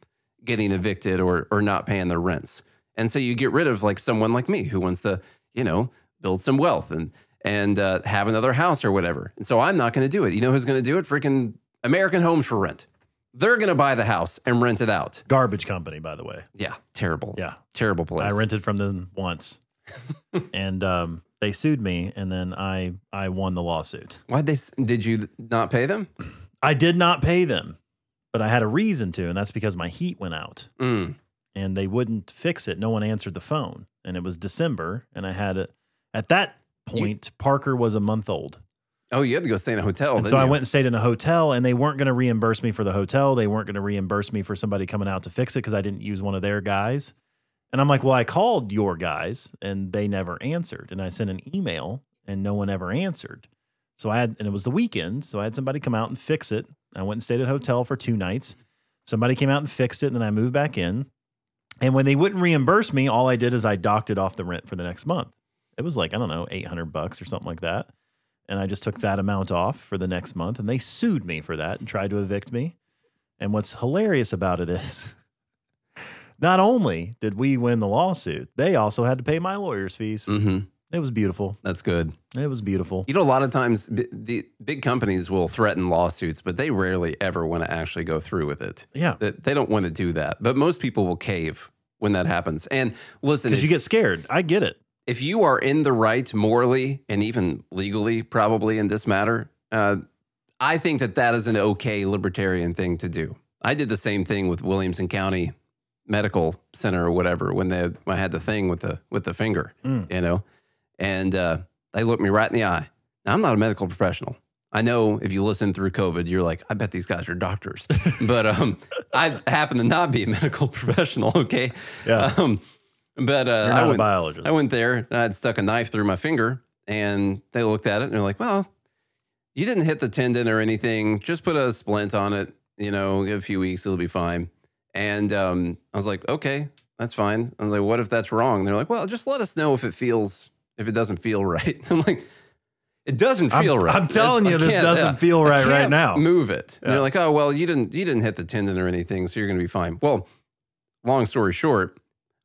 Speaker 3: getting evicted or or not paying their rents. And so you get rid of like someone like me who wants to, you know, build some wealth and and uh, have another house or whatever. And so I'm not going to do it. You know who's going to do it? Freaking American Homes for Rent. They're going to buy the house and rent it out.
Speaker 2: Garbage company, by the way.
Speaker 3: Yeah, terrible.
Speaker 2: Yeah.
Speaker 3: terrible place.
Speaker 2: I rented from them once. and um, they sued me and then I I won the lawsuit.
Speaker 3: Why'd they? Did you not pay them?
Speaker 2: I did not pay them, but I had a reason to, and that's because my heat went out
Speaker 3: Mm.
Speaker 2: and they wouldn't fix it. No one answered the phone. And it was December and I had it at that point Parker was a month old.
Speaker 3: Oh, you had to go stay in a hotel.
Speaker 2: and so
Speaker 3: didn't
Speaker 2: I went and stayed in a hotel, and they weren't going to reimburse me for the hotel. They weren't going to reimburse me for somebody coming out to fix it because I didn't use one of their guys. And I'm like, well, I called your guys, and they never answered. And I sent an email, and no one ever answered. So I had, and it was the weekend, so I had somebody come out and fix it. I went and stayed at a hotel for two nights. Somebody came out and fixed it, and then I moved back in. And when they wouldn't reimburse me, all I did is I docked it off the rent for the next month. It was like I don't know, eight hundred bucks or something like that and I just took that amount off for the next month, and they sued me for that and tried to evict me. And what's hilarious about it is, not only did we win the lawsuit, they also had to pay my lawyer's fees.
Speaker 3: Mhm.
Speaker 2: It was beautiful.
Speaker 3: That's good.
Speaker 2: It was beautiful.
Speaker 3: You know, a lot of times b- the big companies will threaten lawsuits, but they rarely ever want to actually go through with it.
Speaker 2: Yeah.
Speaker 3: That they don't want to do that. But most people will cave when that happens. And listen,
Speaker 2: Because you get scared. I get it.
Speaker 3: if you are in the right morally and even legally, probably in this matter, uh, I think that that is an okay libertarian thing to do. I did the same thing with Williamson County Medical Center or whatever when they I had the thing with the with the finger,
Speaker 2: Mm.
Speaker 3: you know, and uh, they looked me right in the eye. Now, I'm not a medical professional. I know if you listen through COVID, you're like, I bet these guys are doctors, but um, I happen to not be a medical professional. Okay,
Speaker 2: Yeah.
Speaker 3: um, but uh, I went-
Speaker 2: biologist.
Speaker 3: I went there and I'd stuck a knife through my finger and they looked at it and they're like, well, you didn't hit the tendon or anything. Just put a splint on it, you know, give a few weeks, it'll be fine. And um, I was like, okay, that's fine. I was like, what if that's wrong? And they're like, well, just let us know if it feels, if it doesn't feel right. I'm like, it doesn't
Speaker 2: I'm-
Speaker 3: feel right.
Speaker 2: I'm telling
Speaker 3: It's-
Speaker 2: you,
Speaker 3: I
Speaker 2: this doesn't feel right right now.
Speaker 3: Move it. And
Speaker 2: Yeah.
Speaker 3: they're like, oh well, you didn't you didn't hit the tendon or anything, so you're gonna be fine. Well, long story short,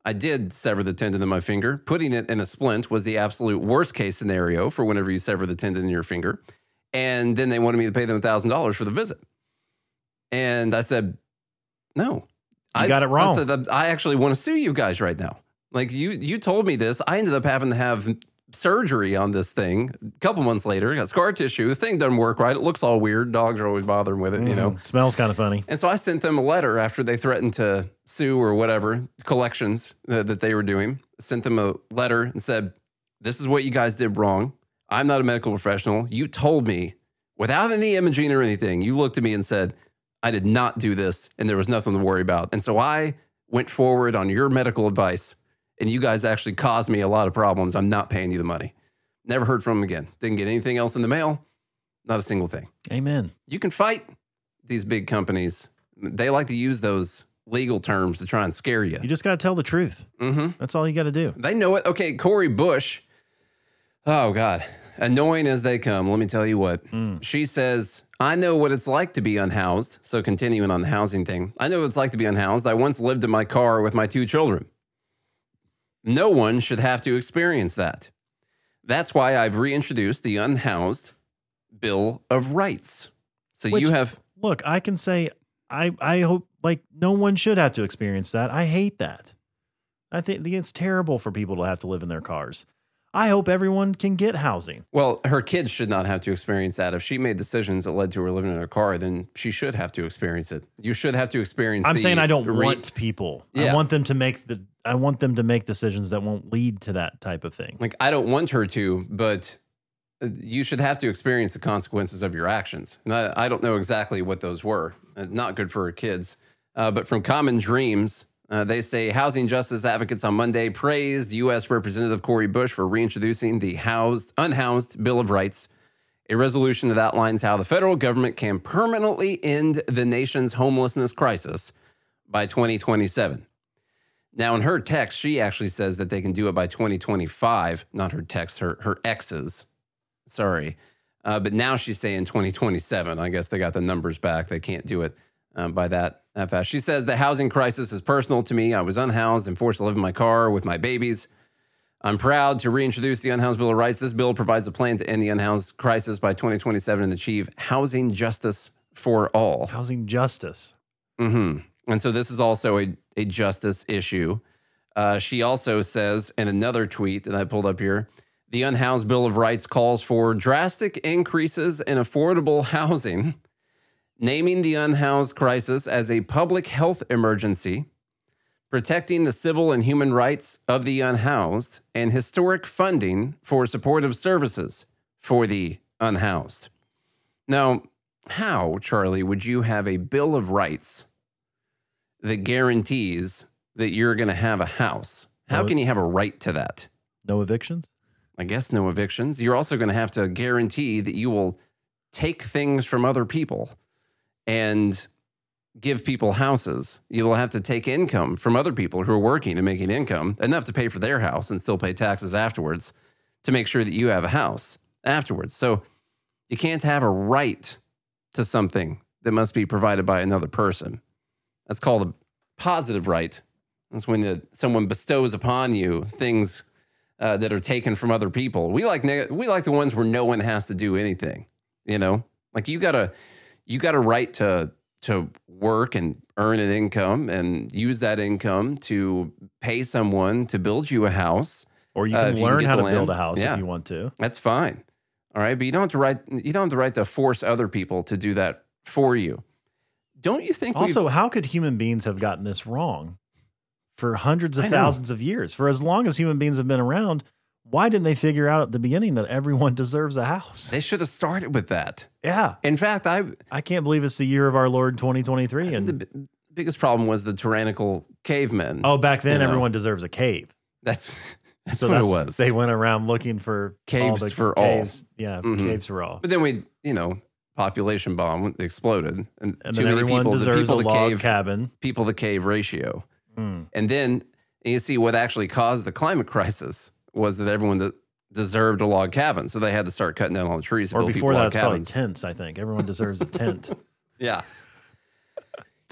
Speaker 3: I did sever the tendon in my finger. Putting it in a splint was the absolute worst case scenario for whenever you sever the tendon in your finger. And then they wanted me to pay them thousand dollars for the visit. And I said, no.
Speaker 2: You
Speaker 3: I
Speaker 2: got it wrong.
Speaker 3: I said, I actually want to sue you guys right now. Like you you told me this. I ended up having to have surgery on this thing. A couple months later, I got scar tissue. The thing doesn't work right. It looks all weird. Dogs are always bothering with it, you know.
Speaker 2: Mm, smells kind of funny.
Speaker 3: And so I sent them a letter after they threatened to sue or whatever collections that, that they were doing. Sent them a letter and said, "This is what you guys did wrong. I'm not a medical professional. You told me without any imaging or anything. You looked at me and said I did not do this, and there was nothing to worry about. And so I went forward on your medical advice, and you guys actually caused me a lot of problems. I'm not paying you the money. Never heard from them again. Didn't get anything else in the mail. Not a single thing."
Speaker 2: Amen.
Speaker 3: you can fight these big companies. They like to use those legal terms to try and scare you.
Speaker 2: You just got to tell the truth.
Speaker 3: hmm
Speaker 2: That's all you got to do.
Speaker 3: They know it. Okay, Cori Bush. Oh God, annoying as they come. Let me tell you what
Speaker 2: Mm.
Speaker 3: she says. I know what it's like to be unhoused. So continuing on the housing thing, I know what it's like to be unhoused. I once lived in my car with my two children. No one should have to experience that. That's why I've reintroduced the Unhoused Bill of Rights. So
Speaker 2: Which-
Speaker 3: you have
Speaker 2: Look, I can say I I hope like no one should have to experience that. I hate that. I think it's terrible for people to have to live in their cars. I hope everyone can get housing.
Speaker 3: Well, her kids should not have to experience that. If she made decisions that led to her living in her car, then she should have to experience it. You should have to experience.
Speaker 2: I'm saying I don't
Speaker 3: re-
Speaker 2: want people. I want them to make the I want them to make decisions that won't lead to that type of thing.
Speaker 3: Like I don't want her to, but uh, you should have to experience the consequences of your actions. And I, I don't know exactly what those were. Uh, Not good for her kids. Uh, but from Common Dreams, uh, they say housing justice advocates on Monday praised U.S. Representative Cori Bush for reintroducing the housed, unhoused Bill of Rights, a resolution that outlines how the federal government can permanently end the nation's homelessness crisis by 2027. Now, in her text, she actually says that they can do it by 2025. Not her text, her her exes. Sorry, uh, but now she's saying 2027. I guess they got the numbers back. They can't do it um, by that, that fast. She says the housing crisis is personal to me. I was unhoused and forced to live in my car with my babies. I'm proud to reintroduce the Unhoused Bill of Rights. This bill provides a plan to end the unhoused crisis by 2027 and achieve housing justice for all.
Speaker 2: Housing justice.
Speaker 3: hmm And so this is also a, a justice issue. Uh, she also says in another tweet that I pulled up here the Unhoused Bill of Rights calls for drastic increases in affordable housing, naming the unhoused crisis as a public health emergency, protecting the civil and human rights of the unhoused, and historic funding for supportive services for the unhoused. Now, how, Charlie, would you have a Bill of Rights that guarantees that you're going to have a house? How can you have a right to that?
Speaker 2: No evictions?
Speaker 3: I guess no evictions. You're also going to have to guarantee that you will take things from other people and give people houses. You will have to take income from other people who are working and making income enough to pay for their house and still pay taxes afterwards to make sure that you have a house afterwards. So you can't have a right to something that must be provided by another person. That's called a positive right. That's when the, someone bestows upon you things uh, that are taken from other people. We like neg- we like the ones where no one has to do anything. You know, like you gotta you got a right to to work and earn an income and use that income to pay someone to build you a house.
Speaker 2: Or you
Speaker 3: Uh,
Speaker 2: can
Speaker 3: you can
Speaker 2: learn how to build a house
Speaker 3: Yeah.
Speaker 2: if you want to.
Speaker 3: That's fine. All right, but you don't have to right you don't have the right to force other people to do that for you. Don't you think
Speaker 2: Also, how could human beings have gotten this wrong for hundreds of thousands of years? For as long as human beings have been around, why didn't they figure out at the beginning that everyone deserves a house?
Speaker 3: they should have started with that?
Speaker 2: Yeah.
Speaker 3: In fact, I
Speaker 2: I can't believe it's the year of our Lord 2023.
Speaker 3: the
Speaker 2: And
Speaker 3: b- biggest problem was the tyrannical cavemen.
Speaker 2: oh, back then,
Speaker 3: you know.
Speaker 2: everyone deserves a cave.
Speaker 3: that's that's
Speaker 2: So
Speaker 3: what
Speaker 2: that's,
Speaker 3: it was.
Speaker 2: They went around looking for all
Speaker 3: Caves
Speaker 2: the
Speaker 3: for all.
Speaker 2: caves. Yeah,
Speaker 3: Mhm.
Speaker 2: caves for all.
Speaker 3: But then we, you know, population bomb exploded, and,
Speaker 2: And
Speaker 3: too
Speaker 2: then
Speaker 3: many
Speaker 2: everyone
Speaker 3: people, the
Speaker 2: deserves a
Speaker 3: people to
Speaker 2: log
Speaker 3: cave,
Speaker 2: cabin.
Speaker 3: people to cave ratio.
Speaker 2: Mm.
Speaker 3: And then you see what actually caused the climate crisis was that everyone that deserved a log cabin, so they had to start cutting down all the trees.
Speaker 2: Or before that,
Speaker 3: log
Speaker 2: it's probably tents, I think. Everyone deserves a tent.
Speaker 3: Yeah,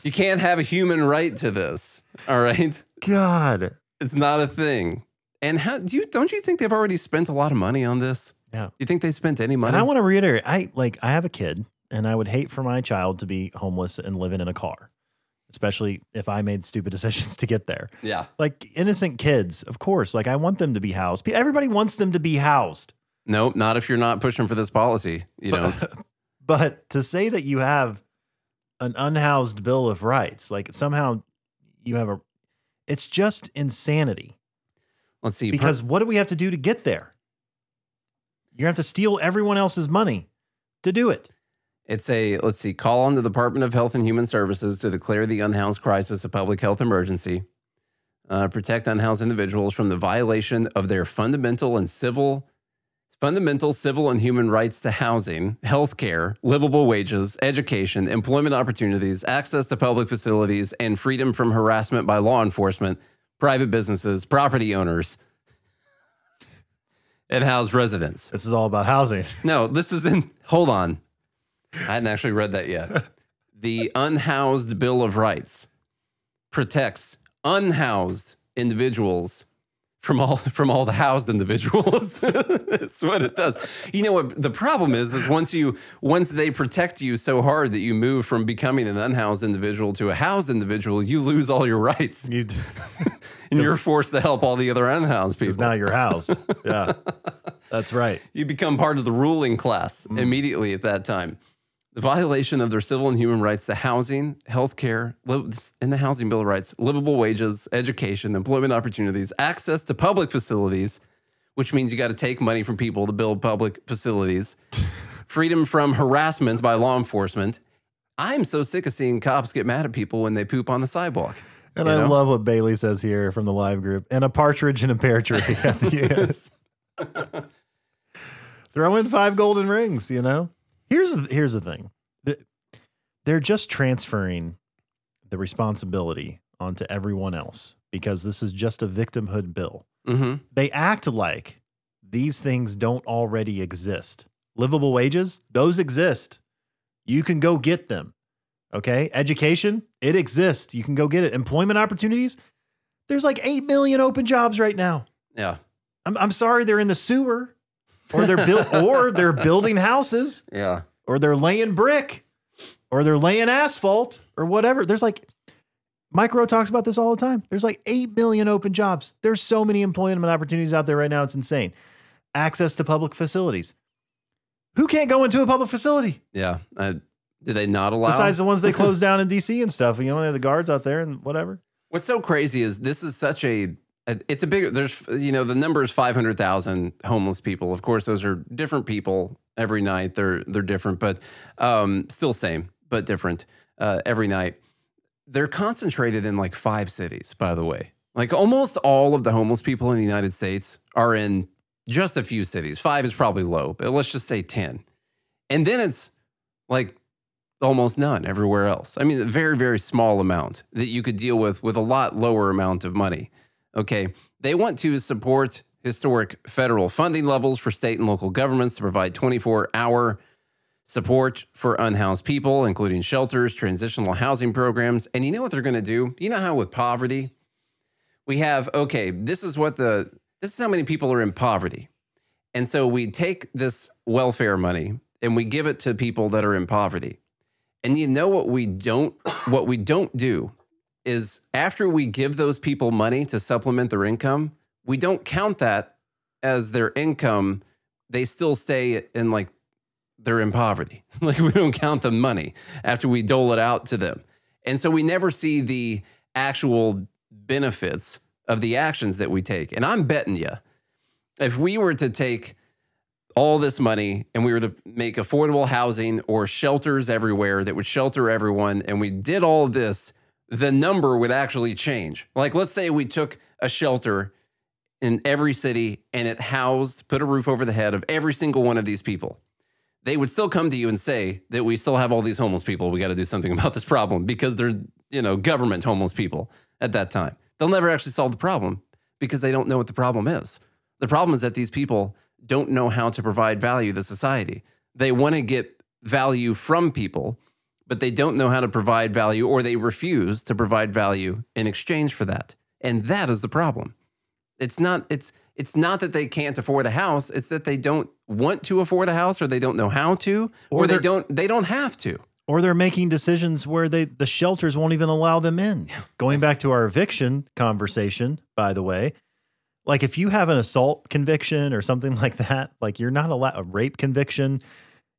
Speaker 3: you can't have a human right to this. All right,
Speaker 2: God.
Speaker 3: it's not a thing. And how do you don't you think they've already spent a lot of money on this?
Speaker 2: Yeah.
Speaker 3: You think they spent any money?
Speaker 2: And I want to reiterate, I like I have a kid and I would hate for my child to be homeless and living in a car, especially if I made stupid decisions to get there.
Speaker 3: yeah.
Speaker 2: Like innocent kids, of course. Like I want them to be housed. Everybody wants them to be housed.
Speaker 3: Nope, not if you're not pushing for this policy. You know,
Speaker 2: But to say that you have an unhoused bill of rights, like somehow you have a it's just insanity.
Speaker 3: let's see.
Speaker 2: Because what do we have to do to get there? You're going to have to steal everyone else's money to do it.
Speaker 3: It's a, let's see, call on the Department of Health and Human Services to declare the unhoused crisis a public health emergency, uh, protect unhoused individuals from the violation of their fundamental and civil, fundamental civil and human rights to housing, health care, livable wages, education, employment opportunities, access to public facilities, and freedom from harassment by law enforcement, private businesses, property owners, and house residents.
Speaker 2: This is all about housing.
Speaker 3: No, this is in. Hold on. I hadn't actually read that yet. The Unhoused Bill of Rights protects unhoused individuals from all from all the housed individuals. That's what it does. You know what the problem is is once you once they protect you so hard that you move from becoming an unhoused individual to a housed individual, you lose all your rights.
Speaker 2: You,
Speaker 3: And you're forced to help all the other unhoused people.
Speaker 2: now you're housed. Yeah, that's right.
Speaker 3: you become part of the ruling class mm. immediately at that time. The violation of their civil and human rights to housing, health care, in the Housing Bill of Rights, livable wages, education, employment opportunities, access to public facilities, which means you got to take money from people to build public facilities, freedom from harassment by law enforcement. I'm so sick of seeing cops get mad at people when they poop on the sidewalk.
Speaker 2: And I
Speaker 3: know?
Speaker 2: love what Bailey says here from the live group. And a partridge in a pear tree at the end. Throw in five golden rings, you know? Here's the, here's the thing. The- They're just transferring the responsibility onto everyone else because this is just a victimhood bill.
Speaker 3: hmm
Speaker 2: They act like these things don't already exist. Livable wages, those exist. You can go get them. Okay. Education, it exists. You can go get it. Employment opportunities, there's like 8 million open jobs right now.
Speaker 3: Yeah.
Speaker 2: I'm, I'm sorry they're in the sewer or they're built or they're building houses
Speaker 3: Yeah.
Speaker 2: or they're laying brick or they're laying asphalt or whatever. There's like Micro talks about this all the time. There's like 8 million open jobs. There's so many employment opportunities out there right now. It's insane. Access to public facilities. Who can't go into a public facility
Speaker 3: Yeah. Uh, do they not allow?
Speaker 2: besides the ones they closed down in DC and stuff? You know, they have the guards out there and whatever.
Speaker 3: What's so crazy is this is such a it's a big there's you know the number is 500,000 homeless people. Of course those are different people every night. They're they're different but um still same but different uh every night. They're concentrated in like five cities by the way. Like almost all of the homeless people in the United States are in just a few cities. 5 is probably low, but let's just say 10. And then it's like almost none everywhere else. I mean, a very, very small amount that you could deal with with a lot lower amount of money. Okay. They want to support historic federal funding levels for state and local governments to provide 24 hour support for unhoused people, including shelters, transitional housing programs. And you know what they're going to do? You know how with poverty, we have, okay, this is what the this is how many people are in poverty. And so we take this welfare money and we give it to people that are in poverty. And you know what we don't what we don't do is after we give those people money to supplement their income, we don't count that as their income. They still stay in like they're in poverty. like we don't count the money after we dole it out to them. And so we never see the actual benefits of the actions that we take. And I'm betting you, if we were to take all this money and we were to make affordable housing or shelters everywhere that would shelter everyone, and we did all this, the number would actually change. Like, let's say we took a shelter in every city and it housed, put a roof over the head of every single one of these people. They would still come to you and say that we still have all these homeless people. We got to do something about this problem because they're, you know, government homeless people at that time. They'll never actually solve the problem because they don't know what the problem is. The problem is that these people don't know how to provide value to society. They want to get value from people, but they don't know how to provide value or they refuse to provide value in exchange for that. And that is the problem. It's not it's it's not that they can't afford a house, it's that they don't want to afford a house or they don't know how to or,
Speaker 2: Or
Speaker 3: they don't they don't have to.
Speaker 2: or they're making decisions where they the shelters won't even allow them in. Going back to our eviction conversation, by the way, like if you have an assault conviction or something like that, like you're not allowed a rape conviction,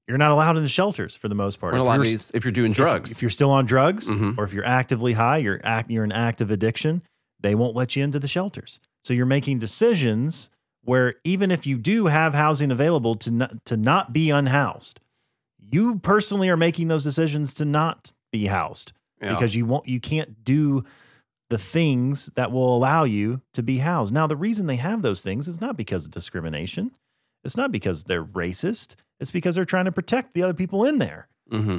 Speaker 2: you're not allowed in the shelters for the most part. If
Speaker 3: lot of
Speaker 2: you're-
Speaker 3: these if you're doing drugs.
Speaker 2: if, you're still on drugs
Speaker 3: Mhm.
Speaker 2: or if you're actively high, you're act, you're in active addiction, they won't let you into the shelters. So you're making decisions where even if you do have housing available to not, to not be unhoused, you personally are making those decisions to not be housed
Speaker 3: Yeah.
Speaker 2: because you won't you can't do the things that will allow you to be housed. Now the reason they have those things is not because of discrimination. It's not because they're racist. It's because they're trying to protect the other people in there
Speaker 3: hmm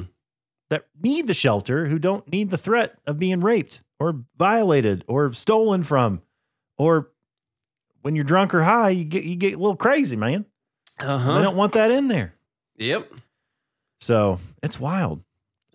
Speaker 2: that need the shelter who don't need the threat of being raped or violated or stolen from or when you're drunk or high you get you get a little crazy man
Speaker 3: Uh-huh.
Speaker 2: they don't want that in there
Speaker 3: Yep.
Speaker 2: so it's wild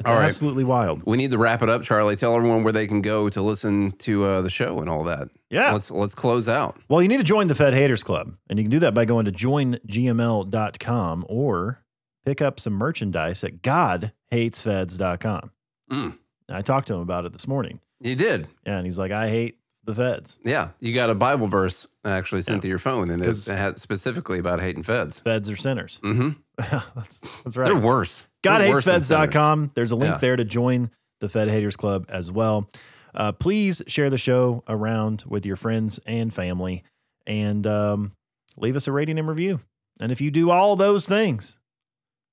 Speaker 2: it's
Speaker 3: All right.
Speaker 2: absolutely wild
Speaker 3: We need to wrap it up, Charlie. Tell everyone where they can go to listen to uh, the show and all that.
Speaker 2: yeah
Speaker 3: Let's let's close out.
Speaker 2: well you need to join the fed haters club and you can do that by going to joingml.com or pick up some merchandise at godhatesfeds.com
Speaker 3: Mm.
Speaker 2: i talked to him about it this morning
Speaker 3: You did.
Speaker 2: yeah, and he's like i hate the feds
Speaker 3: Yeah. You got a Bible verse actually sent
Speaker 2: Yeah.
Speaker 3: to your phone and it's had specifically about hating feds.
Speaker 2: feds are sinners
Speaker 3: Mm-hmm.
Speaker 2: that's, that's right
Speaker 3: They're worse.
Speaker 2: GodHatesFeds.com. There's a link
Speaker 3: Yeah.
Speaker 2: there to join the Fed Haters Club as well. Uh, please share the show around with your friends and family and um, leave us a rating and review. And if you do all those things,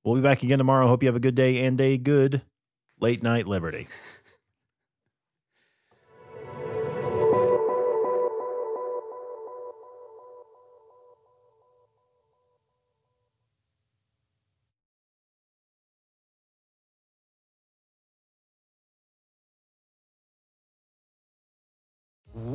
Speaker 2: we'll be back again tomorrow. Hope you have a good day and a good late night liberty.